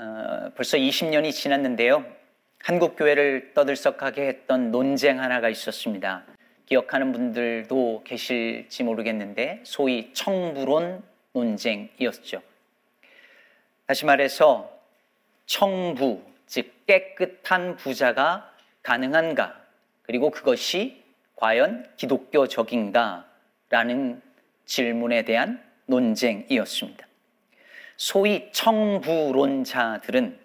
어, 벌써 20년이 지났는데요. 한국 교회를 떠들썩하게 했던 논쟁 하나가 있었습니다. 기억하는 분들도 계실지 모르겠는데 소위 청부론 논쟁이었죠. 다시 말해서 청부, 즉 깨끗한 부자가 가능한가? 그리고 그것이 과연 기독교적인가? 라는 질문에 대한 논쟁이었습니다. 소위 청부론자들은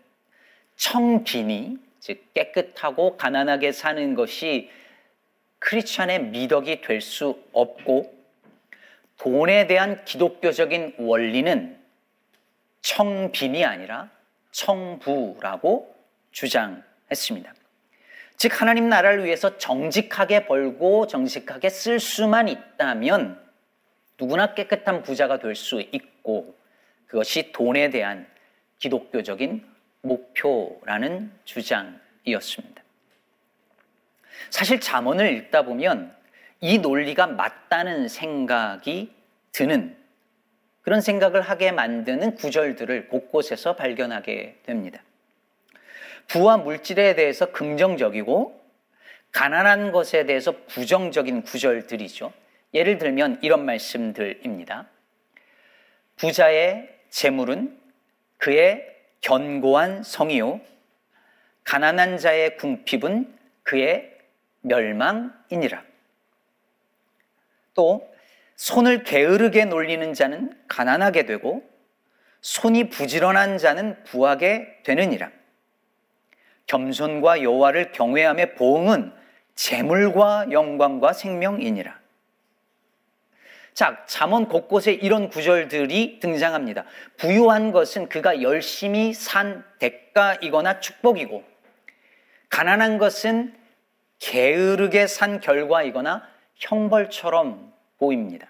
청빈이 즉 깨끗하고 가난하게 사는 것이 크리스천의 미덕이 될 수 없고 돈에 대한 기독교적인 원리는 청빈이 아니라 청부라고 주장했습니다. 즉 하나님 나라를 위해서 정직하게 벌고 정직하게 쓸 수만 있다면 누구나 깨끗한 부자가 될 수 있고 그것이 돈에 대한 기독교적인 목표라는 주장이었습니다. 사실 잠언을 읽다 보면 이 논리가 맞다는 생각이 드는 그런 생각을 하게 만드는 구절들을 곳곳에서 발견하게 됩니다. 부와 물질에 대해서 긍정적이고 가난한 것에 대해서 부정적인 구절들이죠. 예를 들면 이런 말씀들입니다. 부자의 재물은 그의 견고한 성이요. 가난한 자의 궁핍은 그의 멸망이니라. 또 손을 게으르게 놀리는 자는 가난하게 되고 손이 부지런한 자는 부하게 되느니라. 겸손과 여호와를 경외함의 보응은 재물과 영광과 생명이니라. 자, 잠언 곳곳에 이런 구절들이 등장합니다. 부유한 것은 그가 열심히 산 대가이거나 축복이고, 가난한 것은 게으르게 산 결과이거나 형벌처럼 보입니다.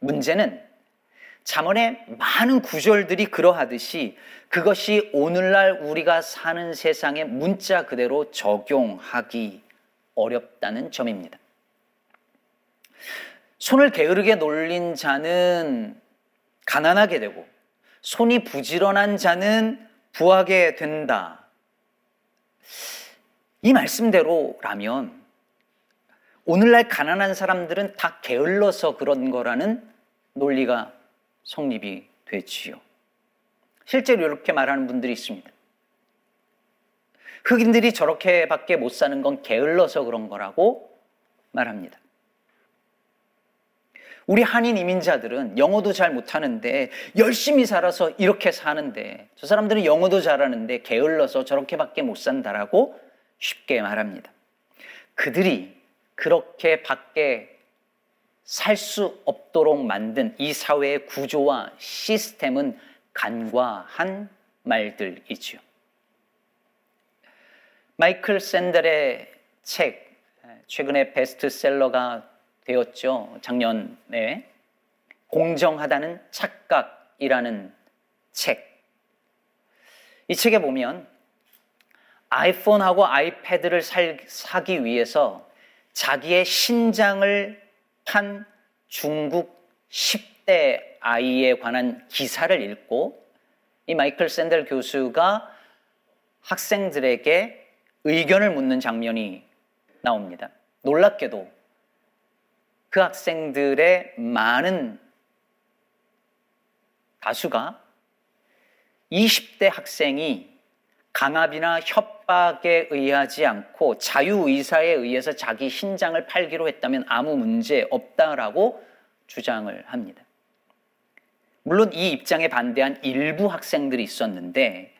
문제는 잠언의 많은 구절들이 그러하듯이 그것이 오늘날 우리가 사는 세상에 문자 그대로 적용하기 어렵다는 점입니다. 손을 게으르게 놀린 자는 가난하게 되고 손이 부지런한 자는 부하게 된다. 이 말씀대로라면 오늘날 가난한 사람들은 다 게을러서 그런 거라는 논리가 성립이 되지요. 실제로 이렇게 말하는 분들이 있습니다. 흑인들이 저렇게밖에 못 사는 건 게을러서 그런 거라고 말합니다. 우리 한인 이민자들은 영어도 잘 못하는데 열심히 살아서 이렇게 사는데 저 사람들은 영어도 잘하는데 게을러서 저렇게밖에 못 산다라고 쉽게 말합니다. 그들이 그렇게 밖에 살 수 없도록 만든 이 사회의 구조와 시스템은 간과한 말들이지요. 마이클 샌델의 책, 최근에 베스트셀러가 되었죠. 작년에 공정하다는 착각이라는 책. 이 책에 보면 아이폰하고 아이패드를 살, 사기 위해서 자기의 신장을 판 중국 10대 아이에 관한 기사를 읽고 이 마이클 샌델 교수가 학생들에게 의견을 묻는 장면이 나옵니다. 놀랍게도 그 학생들의 많은 다수가 20대 학생이 강압이나 협박에 의하지 않고 자유의사에 의해서 자기 신장을 팔기로 했다면 아무 문제 없다라고 주장을 합니다. 물론 이 입장에 반대한 일부 학생들이 있었는데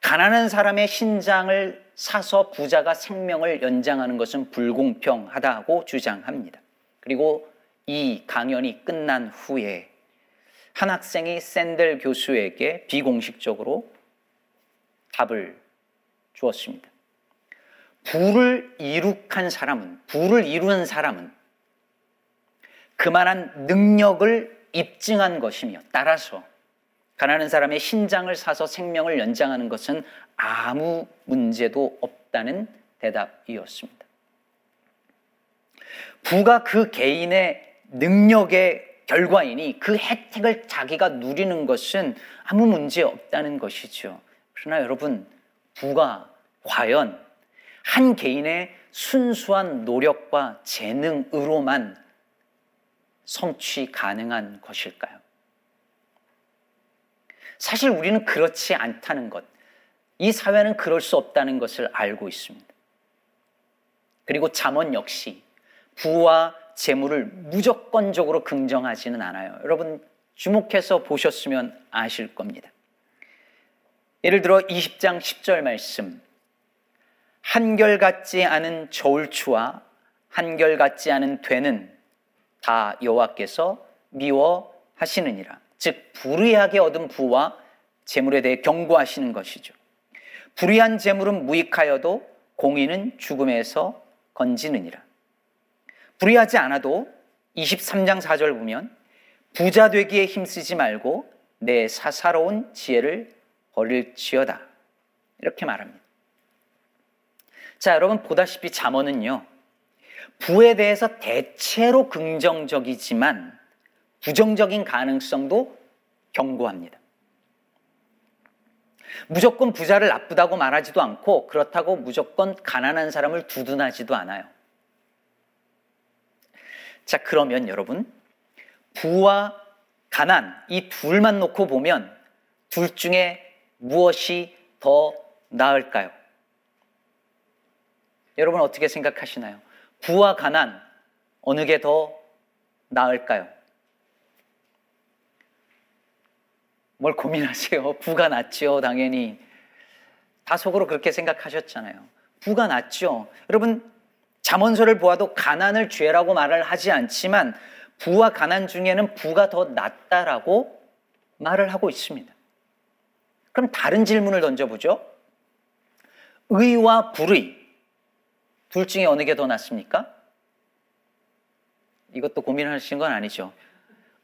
가난한 사람의 신장을 사서 부자가 생명을 연장하는 것은 불공평하다고 주장합니다. 그리고 이 강연이 끝난 후에 한 학생이 샌델 교수에게 비공식적으로 답을 주었습니다. 부를 이룩한 사람은, 부를 이루는 사람은 그만한 능력을 입증한 것이며 따라서 가난한 사람의 신장을 사서 생명을 연장하는 것은 아무 문제도 없다는 대답이었습니다. 부가 그 개인의 능력의 결과이니 그 혜택을 자기가 누리는 것은 아무 문제 없다는 것이죠. 그러나 여러분, 부가 과연 한 개인의 순수한 노력과 재능으로만 성취 가능한 것일까요? 사실 우리는 그렇지 않다는 것, 이 사회는 그럴 수 없다는 것을 알고 있습니다. 그리고 잠언 역시 부와 재물을 무조건적으로 긍정하지는 않아요. 여러분 주목해서 보셨으면 아실 겁니다. 예를 들어 20장 10절 말씀. 한결같지 않은 저울추와 한결같지 않은 되는 다 여호와께서 미워하시느니라. 즉 불의하게 얻은 부와 재물에 대해 경고하시는 것이죠. 불의한 재물은 무익하여도 공의는 죽음에서 건지느니라. 불의하지 않아도 23장 4절 보면 부자 되기에 힘쓰지 말고 내 사사로운 지혜를 버릴지어다. 이렇게 말합니다. 자, 여러분 보다시피 잠언은요. 부에 대해서 대체로 긍정적이지만 부정적인 가능성도 경고합니다. 무조건 부자를 나쁘다고 말하지도 않고 그렇다고 무조건 가난한 사람을 두둔하지도 않아요. 자, 그러면 여러분, 부와 가난, 이 둘만 놓고 보면 둘 중에 무엇이 더 나을까요? 여러분 어떻게 생각하시나요? 부와 가난, 어느 게 더 나을까요? 뭘 고민하세요? 부가 낫죠, 당연히. 다 속으로 그렇게 생각하셨잖아요. 부가 낫죠. 여러분, 잠언서를 보아도 가난을 죄라고 말을 하지 않지만 부와 가난 중에는 부가 더 낫다라고 말을 하고 있습니다. 그럼 다른 질문을 던져보죠. 의와 불의. 둘 중에 어느 게 더 낫습니까? 이것도 고민하신 건 아니죠.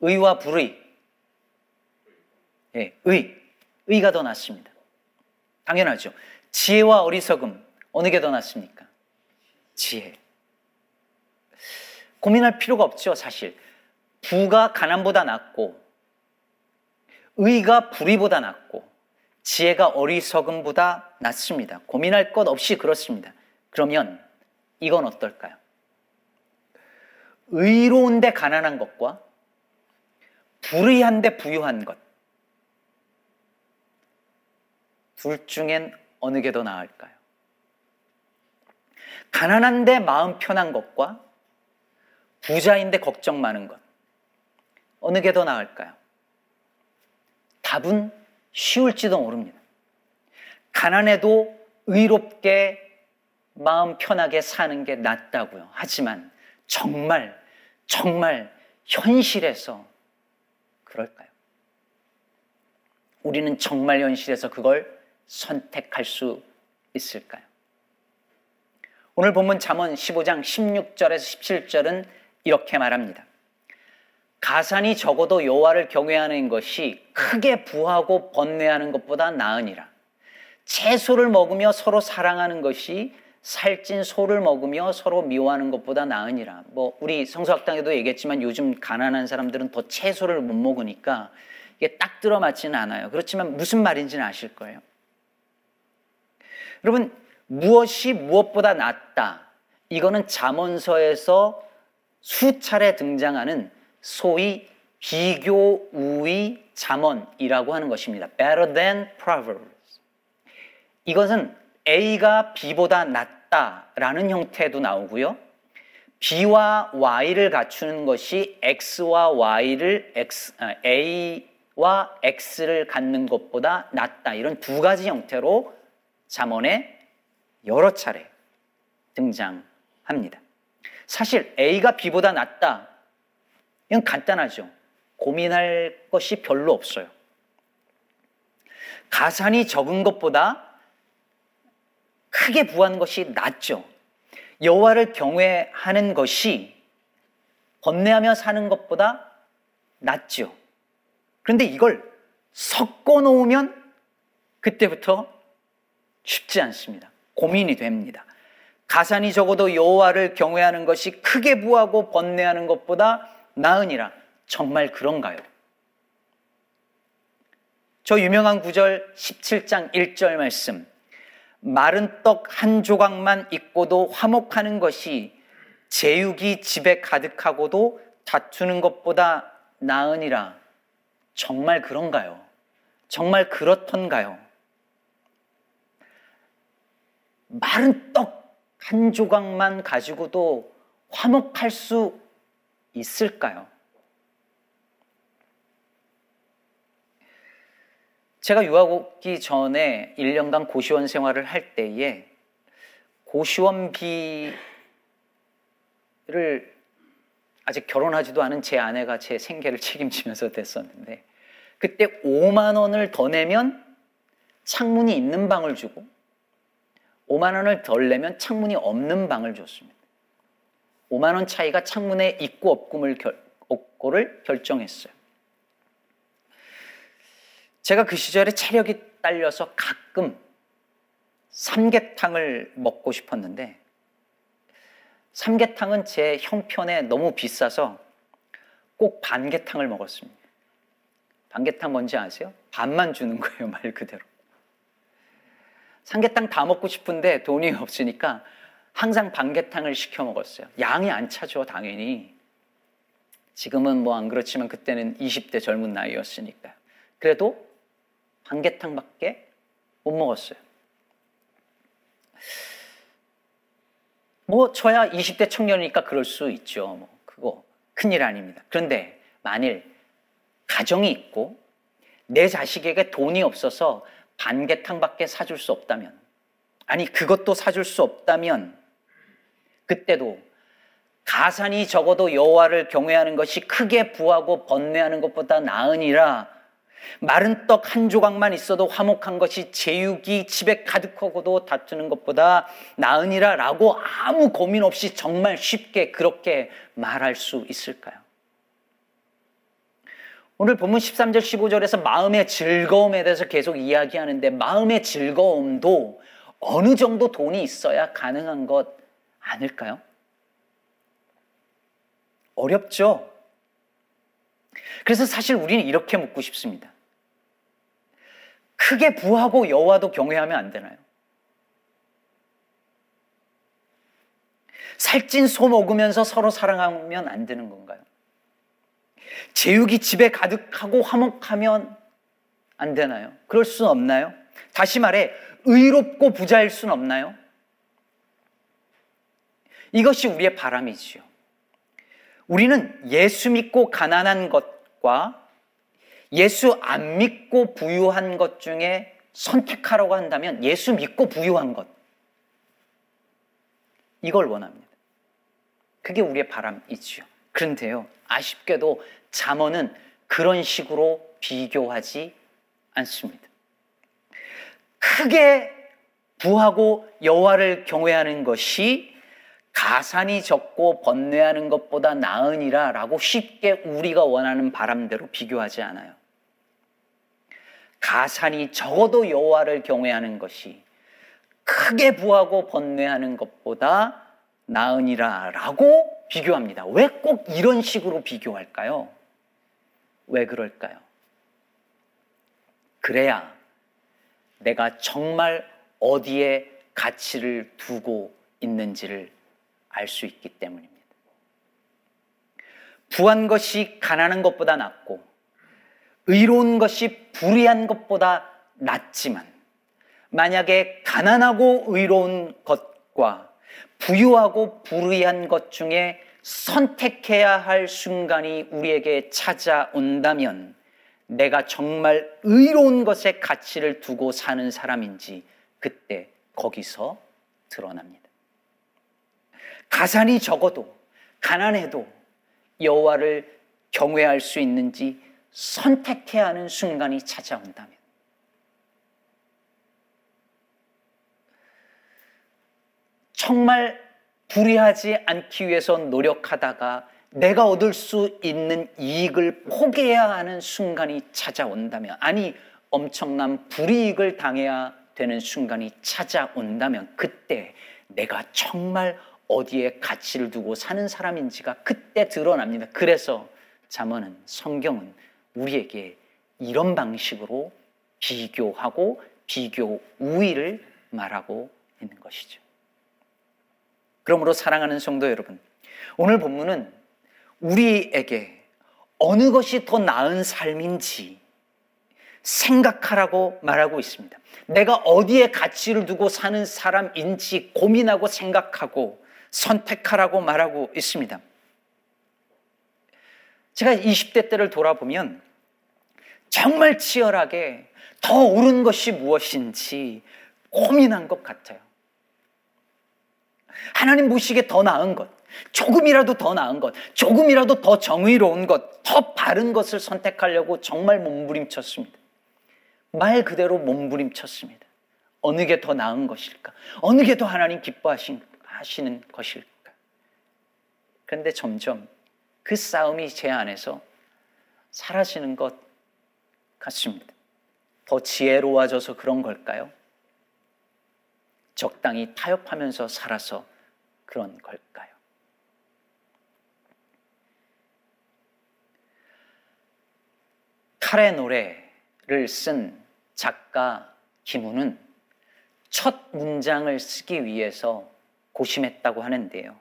의와 불의. 예, 의. 의가 더 낫습니다. 당연하죠. 지혜와 어리석음. 어느 게 더 낫습니까? 지혜. 고민할 필요가 없죠, 사실. 부가 가난보다 낫고, 의가 불의보다 낫고, 지혜가 어리석음보다 낫습니다. 고민할 것 없이 그렇습니다. 그러면 이건 어떨까요? 의로운데 가난한 것과 불의한데 부유한 것. 둘 중엔 어느 게 더 나을까요? 가난한데 마음 편한 것과 부자인데 걱정 많은 것. 어느 게 더 나을까요? 답은 쉬울지도 모릅니다. 가난해도 의롭게 마음 편하게 사는 게 낫다고요. 하지만 정말, 정말 현실에서 그럴까요? 우리는 정말 현실에서 그걸 선택할 수 있을까요? 오늘 본문 잠언 15장 16절에서 17절은 이렇게 말합니다. 가산이 적어도 여호와를 경외하는 것이 크게 부하고 번뇌하는 것보다 나으니라. 채소를 먹으며 서로 사랑하는 것이 살찐 소를 먹으며 서로 미워하는 것보다 나으니라. 뭐 우리 성서학당에도 얘기했지만 요즘 가난한 사람들은 더 채소를 못 먹으니까 이게 딱 들어맞지는 않아요. 그렇지만 무슨 말인지는 아실 거예요. 여러분 무엇이 무엇보다 낫다. 이거는 잠언서에서 수차례 등장하는 소위 비교 우위 잠언이라고 하는 것입니다. Better than Proverbs. 이것은 A가 B보다 낫다라는 형태도 나오고요. B와 Y를 갖추는 것이 X와 Y를 X, 아, A와 X를 갖는 것보다 낫다. 이런 두 가지 형태로 잠언에 여러 차례 등장합니다. 사실 A가 B보다 낫다. 이건 간단하죠. 고민할 것이 별로 없어요. 가산이 적은 것보다 크게 부하는 것이 낫죠. 여호와를 경외하는 것이 번뇌하며 사는 것보다 낫죠. 그런데 이걸 섞어 놓으면 그때부터 쉽지 않습니다. 고민이 됩니다. 가산이 적어도 여호와를 경외하는 것이 크게 부하고 번뇌하는 것보다 나으니라. 정말 그런가요? 저 유명한 구절 17장 1절 말씀. 마른 떡 한 조각만 있고도 화목하는 것이 제육이 집에 가득하고도 다투는 것보다 나으니라. 정말 그런가요? 정말 그렇던가요? 마른 떡 한 조각만 가지고도 화목할 수 있을까요? 제가 유학 오기 전에 1년간 고시원 생활을 할 때에 고시원비를 아직 결혼하지도 않은 제 아내가 제 생계를 책임지면서 됐었는데 그때 5만 원을 더 내면 창문이 있는 방을 주고 5만 원을 덜 내면 창문이 없는 방을 줬습니다. 5만 원 차이가 창문의 있고 없음을 결, 없고를 결정했어요. 제가 그 시절에 체력이 딸려서 가끔 삼계탕을 먹고 싶었는데 삼계탕은 제 형편에 너무 비싸서 꼭 반계탕을 먹었습니다. 반계탕 뭔지 아세요? 반만 주는 거예요, 말 그대로. 삼계탕 다 먹고 싶은데 돈이 없으니까 항상 반계탕을 시켜 먹었어요. 양이 안 차죠, 당연히. 지금은 뭐 안 그렇지만 그때는 20대 젊은 나이였으니까. 그래도 반계탕밖에 못 먹었어요. 뭐 저야 20대 청년이니까 그럴 수 있죠. 뭐 그거 큰일 아닙니다. 그런데 만일 가정이 있고 내 자식에게 돈이 없어서 반계탕밖에 사줄 수 없다면 아니 그것도 사줄 수 없다면 그때도 가산이 적어도 여호와를 경외하는 것이 크게 부하고 번뇌하는 것보다 나으니라 마른 떡 한 조각만 있어도 화목한 것이 제육이 집에 가득하고도 다투는 것보다 나으니라 라고 아무 고민 없이 정말 쉽게 그렇게 말할 수 있을까요? 오늘 본문 13절 15절에서 마음의 즐거움에 대해서 계속 이야기하는데 마음의 즐거움도 어느 정도 돈이 있어야 가능한 것 아닐까요? 어렵죠? 그래서 사실 우리는 이렇게 묻고 싶습니다. 크게 부하고 여호와도 경외하면 안 되나요? 살찐 소 먹으면서 서로 사랑하면 안 되는 건가요? 제육이 집에 가득하고 화목하면 안 되나요? 그럴 수 없나요? 다시 말해, 의롭고 부자일 수는 없나요? 이것이 우리의 바람이지요. 우리는 예수 믿고 가난한 것과 예수 안 믿고 부유한 것 중에 선택하라고 한다면 예수 믿고 부유한 것. 이걸 원합니다. 그게 우리의 바람이지요. 그런데요, 아쉽게도 잠언은 그런 식으로 비교하지 않습니다. 크게 부하고 여호와를 경외하는 것이 가산이 적고 번뇌하는 것보다 나으니라라고 쉽게 우리가 원하는 바람대로 비교하지 않아요. 가산이 적어도 여호와를 경외하는 것이 크게 부하고 번뇌하는 것보다 나으니라라고 비교합니다. 왜 꼭 이런 식으로 비교할까요? 왜 그럴까요? 그래야 내가 정말 어디에 가치를 두고 있는지를 알 수 있기 때문입니다. 부한 것이 가난한 것보다 낫고 의로운 것이 불의한 것보다 낫지만 만약에 가난하고 의로운 것과 부유하고 불의한 것 중에 선택해야 할 순간이 우리에게 찾아온다면 내가 정말 의로운 것에 가치를 두고 사는 사람인지 그때 거기서 드러납니다. 가산이 적어도 가난해도 여호와를 경외할 수 있는지 선택해야 하는 순간이 찾아온다면 정말 불의하지 않기 위해서 노력하다가 내가 얻을 수 있는 이익을 포기해야 하는 순간이 찾아온다면, 아니, 엄청난 불이익을 당해야 되는 순간이 찾아온다면, 그때 내가 정말 어디에 가치를 두고 사는 사람인지가 그때 드러납니다. 그래서 잠언은 성경은 우리에게 이런 방식으로 비교하고 비교 우위를 말하고 있는 것이죠. 그러므로 사랑하는 성도 여러분, 오늘 본문은 우리에게 어느 것이 더 나은 삶인지 생각하라고 말하고 있습니다. 내가 어디에 가치를 두고 사는 사람인지 고민하고 생각하고 선택하라고 말하고 있습니다. 제가 20대 때를 돌아보면 정말 치열하게 더 옳은 것이 무엇인지 고민한 것 같아요. 하나님 보시기에 더 나은 것, 조금이라도 더 나은 것, 조금이라도 더 정의로운 것, 더 바른 것을 선택하려고 정말 몸부림쳤습니다. 말 그대로 몸부림쳤습니다. 어느 게 더 나은 것일까? 어느 게 더 하나님 기뻐하시는 것일까? 그런데 점점 그 싸움이 제 안에서 사라지는 것 같습니다. 더 지혜로워져서 그런 걸까요? 적당히 타협하면서 살아서 그런 걸까요? 칼의 노래를 쓴 작가 김우는 첫 문장을 쓰기 위해서 고심했다고 하는데요.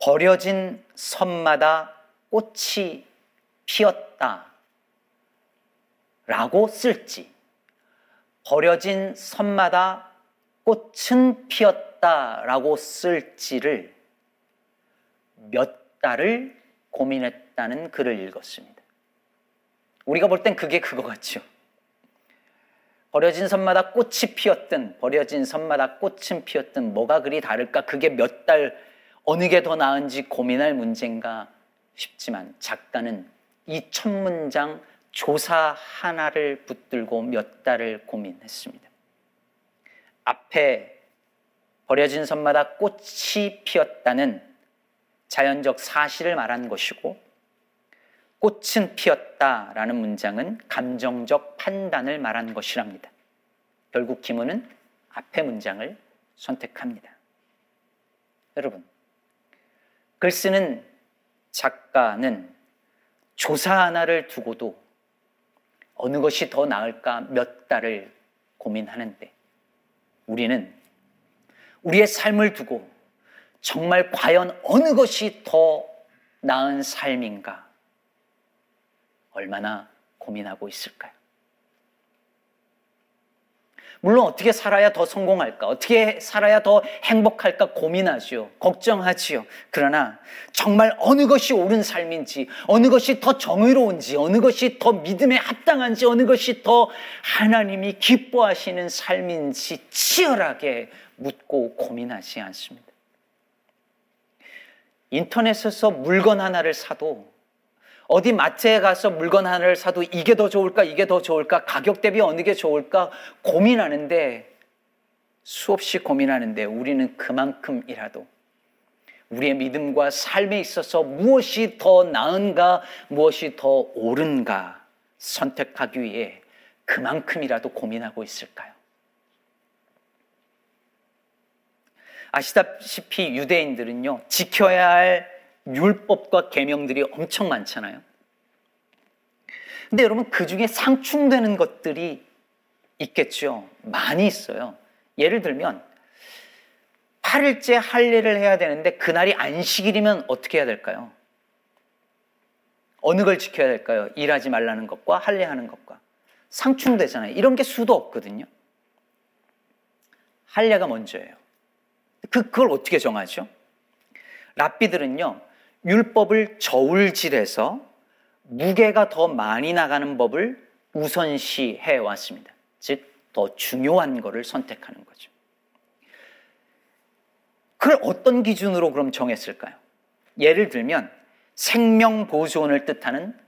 버려진 섬마다 꽃이 피었다. 라고 쓸지, 버려진 섬마다 꽃은 피었다. 라고 쓸지를 몇 달을 고민했다는 글을 읽었습니다. 우리가 볼 땐 그게 그거 같죠. 버려진 섬마다 꽃이 피었든 버려진 섬마다 꽃은 피었든 뭐가 그리 다를까 그게 몇 달 어느 게 더 나은지 고민할 문제인가 싶지만 작가는 이 첫 문장 조사 하나를 붙들고 몇 달을 고민했습니다. 앞에 버려진 섬마다 꽃이 피었다는 자연적 사실을 말한 것이고 꽃은 피었다라는 문장은 감정적 판단을 말한 것이랍니다. 결국 김우는 앞에 문장을 선택합니다. 여러분, 글 쓰는 작가는 조사 하나를 두고도 어느 것이 더 나을까 몇 달을 고민하는데 우리는 우리의 삶을 두고 정말 과연 어느 것이 더 나은 삶인가 얼마나 고민하고 있을까요? 물론 어떻게 살아야 더 성공할까? 어떻게 살아야 더 행복할까 고민하지요. 걱정하지요. 그러나 정말 어느 것이 옳은 삶인지, 어느 것이 더 정의로운지, 어느 것이 더 믿음에 합당한지, 어느 것이 더 하나님이 기뻐하시는 삶인지 치열하게 묻고 고민하지 않습니다. 인터넷에서 물건 하나를 사도 어디 마트에 가서 물건 하나를 사도 이게 더 좋을까, 이게 더 좋을까, 가격 대비 어느 게 좋을까 고민하는데 수없이 고민하는데 우리는 그만큼이라도 우리의 믿음과 삶에 있어서 무엇이 더 나은가, 무엇이 더 옳은가 선택하기 위해 그만큼이라도 고민하고 있을까요? 아시다시피 유대인들은요, 지켜야 할 율법과 계명들이 엄청 많잖아요. 근데 여러분 그 중에 상충되는 것들이 있겠죠. 많이 있어요. 예를 들면 8일째 할례를 해야 되는데 그날이 안식일이면 어떻게 해야 될까요? 어느 걸 지켜야 될까요? 일하지 말라는 것과 할례하는 것과 상충되잖아요. 이런 게 수도 없거든요. 할례가 먼저예요. 그, 그걸 어떻게 정하죠? 랍비들은요, 율법을 저울질해서 무게가 더 많이 나가는 법을 우선시해 왔습니다. 즉, 더 중요한 것을 선택하는 거죠. 그걸 어떤 기준으로 그럼 정했을까요? 예를 들면 생명 보존을 뜻하는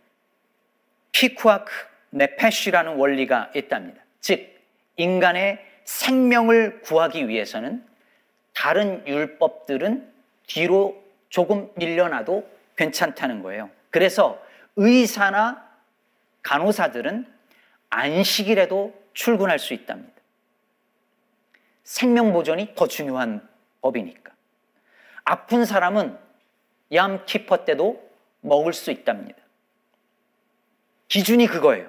피쿠아크 네페쉬라는 원리가 있답니다. 즉, 인간의 생명을 구하기 위해서는 다른 율법들은 뒤로 조금 밀려나도 괜찮다는 거예요. 그래서 의사나 간호사들은 안식일에도 출근할 수 있답니다. 생명 보존이 더 중요한 법이니까. 아픈 사람은 얌키퍼 때도 먹을 수 있답니다. 기준이 그거예요.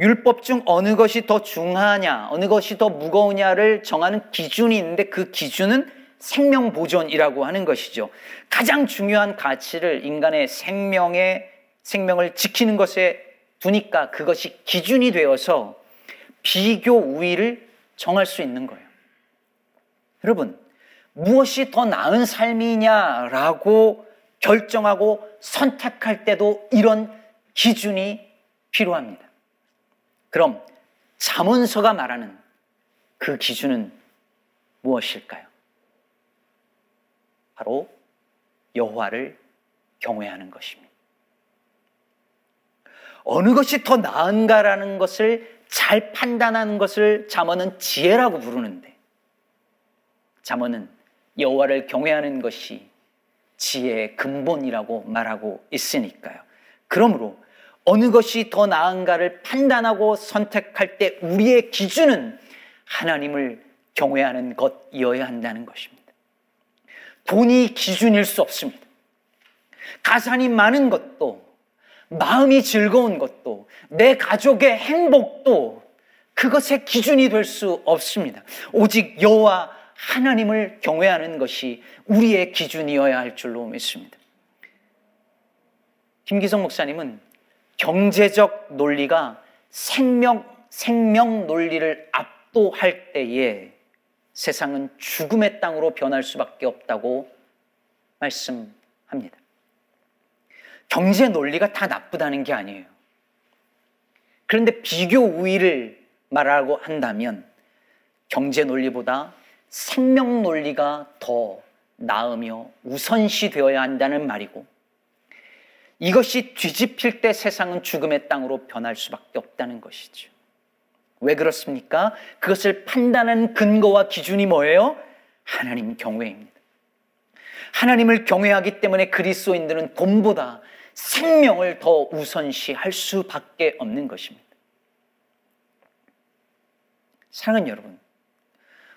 율법 중 어느 것이 더 중하냐, 어느 것이 더 무거우냐를 정하는 기준이 있는데 그 기준은 생명 보존이라고 하는 것이죠. 가장 중요한 가치를 인간의 생명의 생명을 지키는 것에 두니까 그것이 기준이 되어서 비교 우위를 정할 수 있는 거예요. 여러분, 무엇이 더 나은 삶이냐라고 결정하고 선택할 때도 이런 기준이 필요합니다. 그럼 잠언서가 말하는 그 기준은 무엇일까요? 바로 여호와를 경외하는 것입니다. 어느 것이 더 나은가라는 것을 잘 판단하는 것을 잠언은 지혜라고 부르는데 잠언은 여호와를 경외하는 것이 지혜의 근본이라고 말하고 있으니까요. 그러므로 어느 것이 더 나은가를 판단하고 선택할 때 우리의 기준은 하나님을 경외하는 것이어야 한다는 것입니다. 돈이 기준일 수 없습니다. 가산이 많은 것도, 마음이 즐거운 것도, 내 가족의 행복도 그것의 기준이 될 수 없습니다. 오직 여호와 하나님을 경외하는 것이 우리의 기준이어야 할 줄로 믿습니다. 김기성 목사님은 경제적 논리가 생명, 생명 논리를 압도할 때에 세상은 죽음의 땅으로 변할 수밖에 없다고 말씀합니다. 경제 논리가 다 나쁘다는 게 아니에요. 그런데 비교 우위를 말하고 한다면 경제 논리보다 생명 논리가 더 나으며 우선시 되어야 한다는 말이고 이것이 뒤집힐 때 세상은 죽음의 땅으로 변할 수밖에 없다는 것이죠. 왜 그렇습니까? 그것을 판단하는 근거와 기준이 뭐예요? 하나님 경외입니다. 하나님을 경외하기 때문에 그리스도인들은 돈보다 생명을 더 우선시할 수밖에 없는 것입니다. 사랑하는 여러분,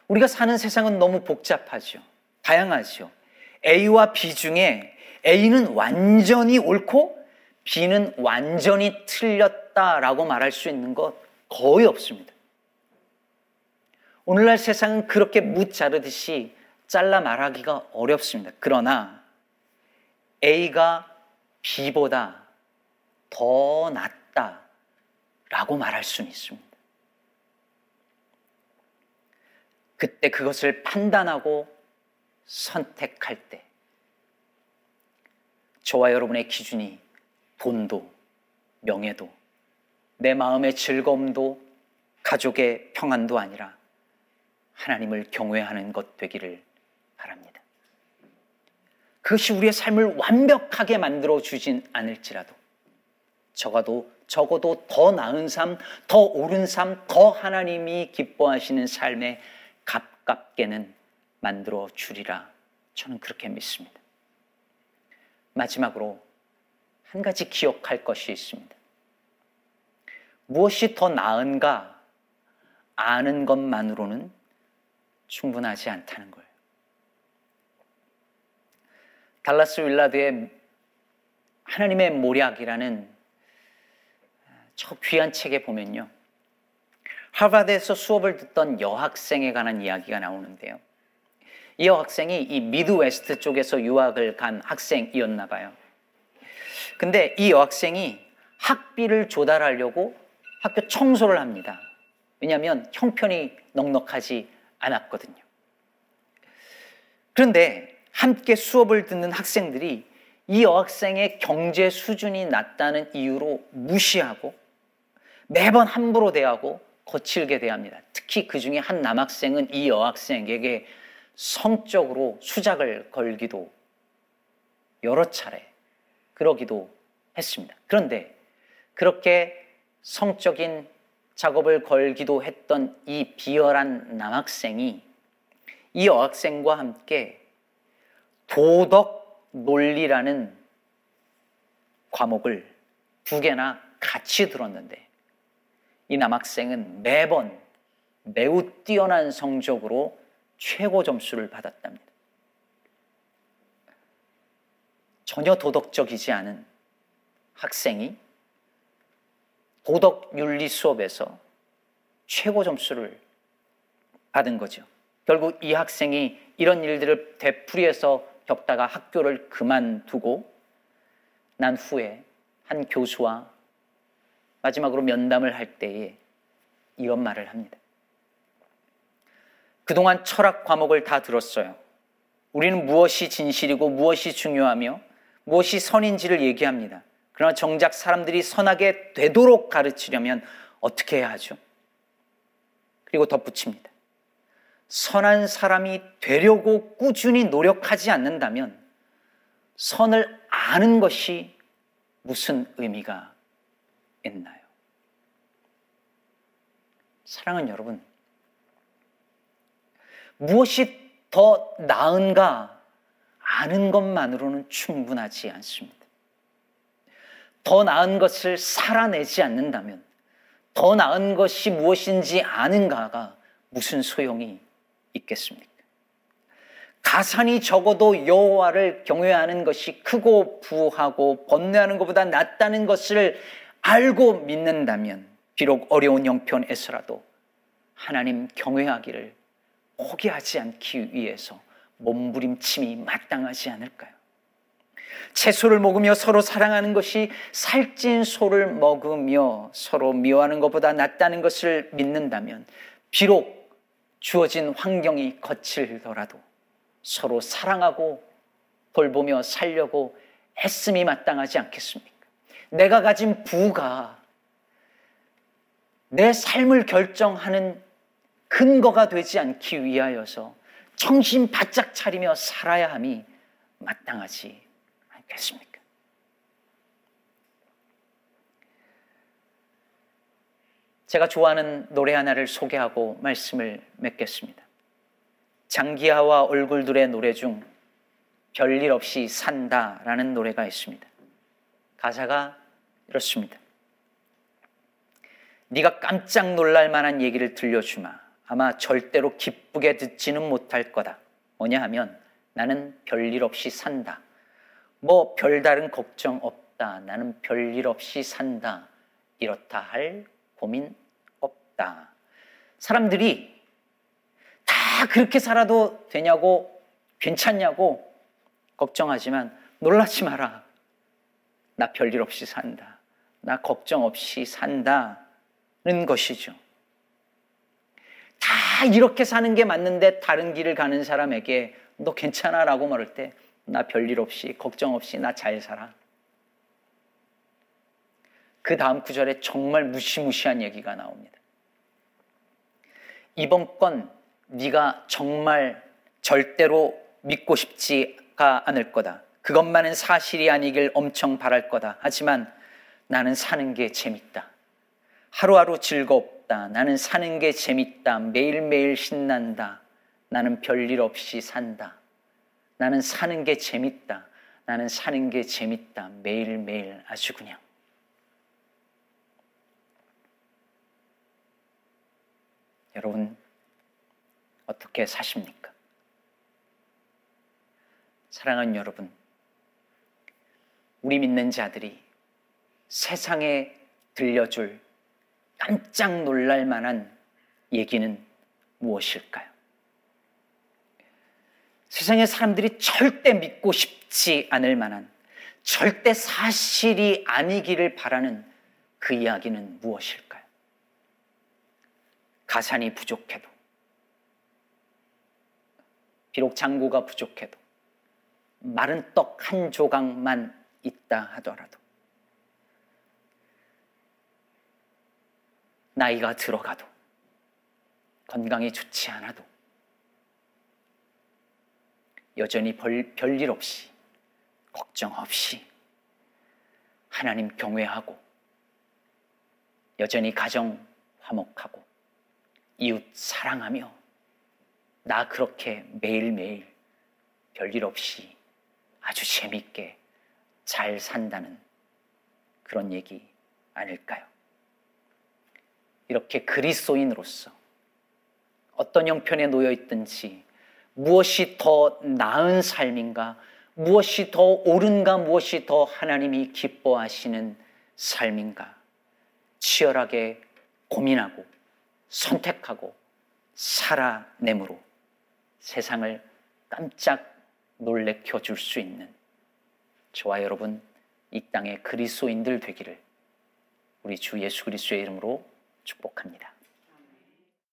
우리가 사는 세상은 너무 복잡하죠. 다양하죠. A와 B 중에 A는 완전히 옳고 B는 완전히 틀렸다라고 말할 수 있는 것 거의 없습니다. 오늘날 세상은 그렇게 무 자르듯이 잘라 말하기가 어렵습니다. 그러나 A가 B보다 더 낫다 라고 말할 수는 있습니다. 그때 그것을 판단하고 선택할 때 저와 여러분의 기준이 돈도 명예도 내 마음의 즐거움도 가족의 평안도 아니라 하나님을 경외하는 것 되기를 바랍니다. 그것이 우리의 삶을 완벽하게 만들어 주진 않을지라도 적어도 적어도 더 나은 삶, 더 옳은 삶, 더 하나님이 기뻐하시는 삶의 가깝게는 만들어 주리라. 저는 그렇게 믿습니다. 마지막으로 한 가지 기억할 것이 있습니다. 무엇이 더 나은가 아는 것만으로는 충분하지 않다는 거예요. 달라스 윌라드의 하나님의 모략이라는 저 귀한 책에 보면요. 하버드에서 수업을 듣던 여학생에 관한 이야기가 나오는데요. 이 여학생이 이 미드웨스트 쪽에서 유학을 간 학생이었나 봐요. 근데 이 여학생이 학비를 조달하려고 학교 청소를 합니다. 왜냐하면 형편이 넉넉하지 않았거든요. 그런데 함께 수업을 듣는 학생들이 이 여학생의 경제 수준이 낮다는 이유로 무시하고 매번 함부로 대하고 거칠게 대합니다. 특히 그 중에 한 남학생은 이 여학생에게 성적으로 수작을 걸기도 여러 차례 그러기도 했습니다. 그런데 그렇게 성적인 작업을 걸기도 했던 이 비열한 남학생이 이 여학생과 함께 도덕 논리라는 과목을 두 개나 같이 들었는데 이 남학생은 매번 매우 뛰어난 성적으로 최고 점수를 받았답니다. 전혀 도덕적이지 않은 학생이 도덕 윤리 수업에서 최고 점수를 받은 거죠. 결국 이 학생이 이런 일들을 되풀이해서 겪다가 학교를 그만두고 난 후에 한 교수와 마지막으로 면담을 할 때에 이런 말을 합니다. 그동안 철학 과목을 다 들었어요. 우리는 무엇이 진실이고 무엇이 중요하며 무엇이 선인지를 얘기합니다. 그러나 정작 사람들이 선하게 되도록 가르치려면 어떻게 해야 하죠? 그리고 덧붙입니다. 선한 사람이 되려고 꾸준히 노력하지 않는다면 선을 아는 것이 무슨 의미가 있나요? 사랑은 여러분, 무엇이 더 나은가 아는 것만으로는 충분하지 않습니다. 더 나은 것을 살아내지 않는다면 더 나은 것이 무엇인지 아는가가 무슨 소용이 있겠습니까? 가산이 적어도 여호와를 경외하는 것이 크고 부하고 번뇌하는 것보다 낫다는 것을 알고 믿는다면 비록 어려운 형편에서라도 하나님 경외하기를 포기하지 않기 위해서 몸부림침이 마땅하지 않을까요? 채소를 먹으며 서로 사랑하는 것이 살찐 소를 먹으며 서로 미워하는 것보다 낫다는 것을 믿는다면 비록 주어진 환경이 거칠더라도 서로 사랑하고 돌보며 살려고 애씀이 마땅하지 않겠습니까? 내가 가진 부가 내 삶을 결정하는 근거가 되지 않기 위하여서 정신 바짝 차리며 살아야 함이 마땅하지 않겠습니까? 제가 좋아하는 노래 하나를 소개하고 말씀을 맺겠습니다. 장기하와 얼굴들의 노래 중 별일 없이 산다라는 노래가 있습니다. 가사가 이렇습니다. 네가 깜짝 놀랄 만한 얘기를 들려주마. 아마 절대로 기쁘게 듣지는 못할 거다. 뭐냐 하면 나는 별일 없이 산다. 뭐 별다른 걱정 없다. 나는 별일 없이 산다. 이렇다 할 고민 없다. 사람들이 다 그렇게 살아도 되냐고 괜찮냐고 걱정하지만 놀라지 마라. 나 별일 없이 산다. 나 걱정 없이 산다는 것이죠. 다 이렇게 사는 게 맞는데 다른 길을 가는 사람에게 너 괜찮아? 라고 말할 때 나 별일 없이, 걱정 없이 나 잘 살아. 그 다음 구절에 정말 무시무시한 얘기가 나옵니다. 이번 건 네가 정말 절대로 믿고 싶지가 않을 거다. 그것만은 사실이 아니길 엄청 바랄 거다. 하지만 나는 사는 게 재밌다. 하루하루 즐겁 재밌다. 나는 사는 게 재밌다. 매일매일 신난다. 나는 별일 없이 산다. 나는 사는 게 재밌다. 나는 사는 게 재밌다. 매일매일 아주 그냥. 여러분, 어떻게 사십니까? 사랑하는 여러분, 우리 믿는 자들이 세상에 들려줄 깜짝 놀랄 만한 얘기는 무엇일까요? 세상의 사람들이 절대 믿고 싶지 않을 만한 절대 사실이 아니기를 바라는 그 이야기는 무엇일까요? 가산이 부족해도, 비록 장구가 부족해도, 마른 떡 한 조각만 있다 하더라도, 나이가 들어가도 건강이 좋지 않아도 여전히 별, 별일 없이 걱정 없이 하나님 경외하고 여전히 가정 화목하고 이웃 사랑하며 나 그렇게 매일매일 별일 없이 아주 재밌게 잘 산다는 그런 얘기 아닐까요? 이렇게 그리스도인으로서 어떤 형편에 놓여 있든지 무엇이 더 나은 삶인가, 무엇이 더 옳은가, 무엇이 더 하나님이 기뻐하시는 삶인가, 치열하게 고민하고 선택하고 살아내므로 세상을 깜짝 놀래켜 줄 수 있는 저와 여러분 이 땅의 그리스도인들 되기를 우리 주 예수 그리스도의 이름으로 축복합니다.